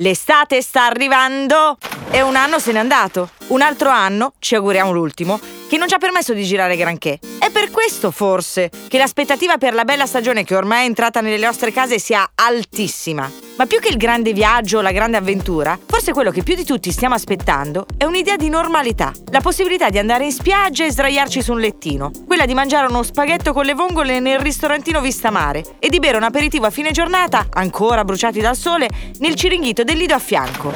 L'estate sta arrivando e un anno se n'è andato. Un altro anno, ci auguriamo l'ultimo, che non ci ha permesso di girare granché. È per questo, forse, che l'aspettativa per la bella stagione che ormai è entrata nelle nostre case sia altissima. Ma più che il grande viaggio o la grande avventura, forse quello che più di tutti stiamo aspettando è un'idea di normalità. La possibilità di andare in spiaggia e sdraiarci su un lettino. Quella di mangiare uno spaghetto con le vongole nel ristorantino Vista Mare e di bere un aperitivo a fine giornata, ancora bruciati dal sole, nel ciringhito del lido a fianco.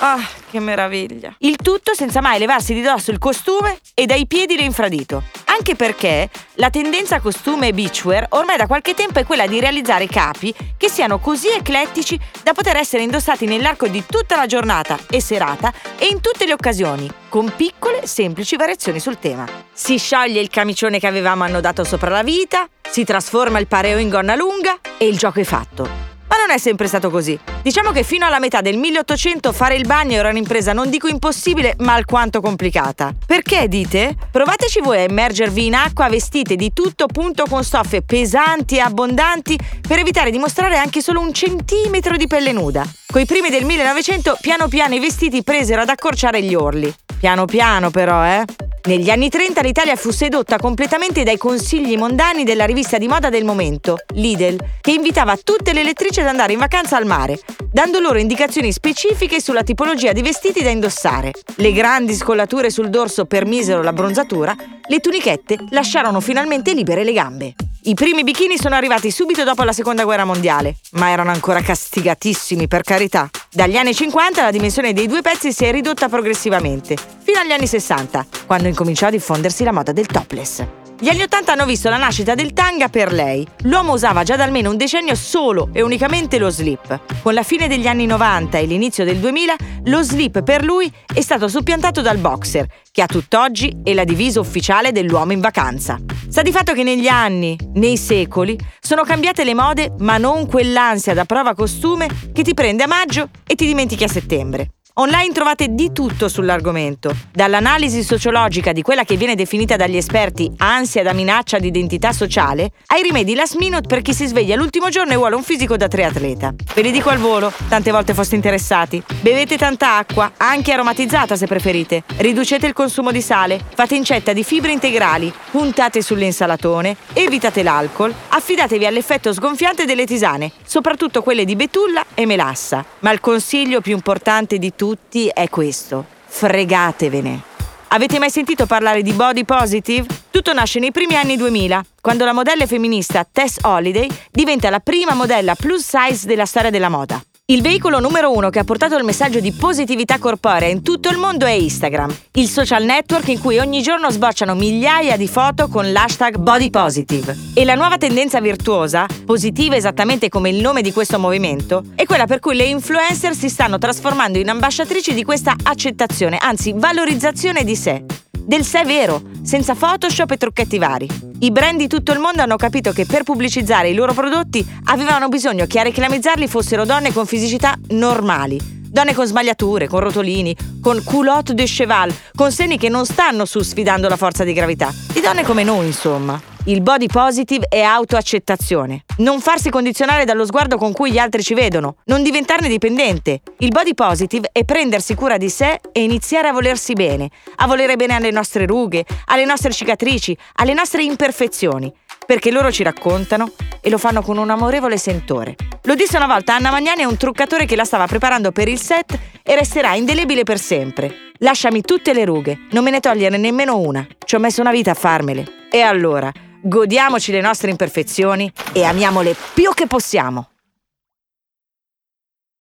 Ah, che meraviglia. Il tutto senza mai levarsi di dosso il costume e dai piedi l'infradito. Anche perché la tendenza a costume beachwear ormai da qualche tempo è quella di realizzare capi che siano così eclettici da poter essere indossati nell'arco di tutta la giornata e serata e in tutte le occasioni, con piccole, semplici variazioni sul tema. Si scioglie il camicione che avevamo annodato sopra la vita, si trasforma il pareo in gonna lunga e il gioco è fatto. Non è sempre stato così. Diciamo che fino alla metà del 1800 fare il bagno era un'impresa non dico impossibile, ma alquanto complicata. Perché dite? Provateci voi a immergervi in acqua vestite di tutto punto con stoffe pesanti e abbondanti per evitare di mostrare anche solo un centimetro di pelle nuda. Coi primi del 1900 piano piano i vestiti presero ad accorciare gli orli. Piano piano però, eh? Negli anni 30 l'Italia fu sedotta completamente dai consigli mondani della rivista di moda del momento, Lidl, che invitava tutte le lettrici ad andare in vacanza al mare, dando loro indicazioni specifiche sulla tipologia di vestiti da indossare. Le grandi scollature sul dorso permisero la bronzatura, le tunichette lasciarono finalmente libere le gambe. I primi bikini sono arrivati subito dopo la seconda guerra mondiale, ma erano ancora castigatissimi per carità. Dagli anni 50 la dimensione dei due pezzi si è ridotta progressivamente, fino agli anni 60, quando incominciò a diffondersi la moda del topless. Gli anni 80 hanno visto la nascita del tanga per lei. L'uomo usava già da almeno un decennio solo e unicamente lo slip. Con la fine degli anni 90 e l'inizio del 2000, lo slip per lui è stato soppiantato dal boxer, che a tutt'oggi è la divisa ufficiale dell'uomo in vacanza. Sta di fatto che negli anni, nei secoli, sono cambiate le mode, ma non quell'ansia da prova costume che ti prende a maggio e ti dimentichi a settembre. Online trovate di tutto sull'argomento, dall'analisi sociologica di quella che viene definita dagli esperti ansia da minaccia di identità sociale, ai rimedi last minute per chi si sveglia l'ultimo giorno e vuole un fisico da triatleta. Ve li dico al volo, tante volte foste interessati. Bevete tanta acqua, anche aromatizzata se preferite. Riducete il consumo di sale, fate incetta di fibre integrali, puntate sull'insalatone, evitate l'alcol, affidatevi all'effetto sgonfiante delle tisane, soprattutto quelle di betulla e melassa. Ma il consiglio più importante di tutti tutti è questo. Fregatevene. Avete mai sentito parlare di body positive? Tutto nasce nei primi anni 2000, quando la modella femminista Tess Holiday diventa la prima modella plus size della storia della moda. Il veicolo numero uno che ha portato il messaggio di positività corporea in tutto il mondo è Instagram, il social network in cui ogni giorno sbocciano migliaia di foto con l'hashtag body positive. E la nuova tendenza virtuosa, positiva esattamente come il nome di questo movimento, è quella per cui le influencer si stanno trasformando in ambasciatrici di questa accettazione, anzi valorizzazione di sé del sé vero, senza Photoshop e trucchetti vari. I brand di tutto il mondo hanno capito che per pubblicizzare i loro prodotti avevano bisogno che a reclamizzarli fossero donne con fisicità normali. Donne con smagliature, con rotolini, con culotte de cheval, con seni che non stanno su sfidando la forza di gravità. Di donne come noi, insomma. Il body positive è autoaccettazione. Non farsi condizionare dallo sguardo con cui gli altri ci vedono. Non diventarne dipendente. Il body positive è prendersi cura di sé e iniziare a volersi bene. A volere bene alle nostre rughe, alle nostre cicatrici, alle nostre imperfezioni. Perché loro ci raccontano e lo fanno con un amorevole sentore. Lo disse una volta Anna Magnani a un truccatore che la stava preparando per il set e resterà indelebile per sempre. Lasciami tutte le rughe, non me ne togliere nemmeno una. Ci ho messo una vita a farmele. E allora, godiamoci le nostre imperfezioni e amiamole più che possiamo.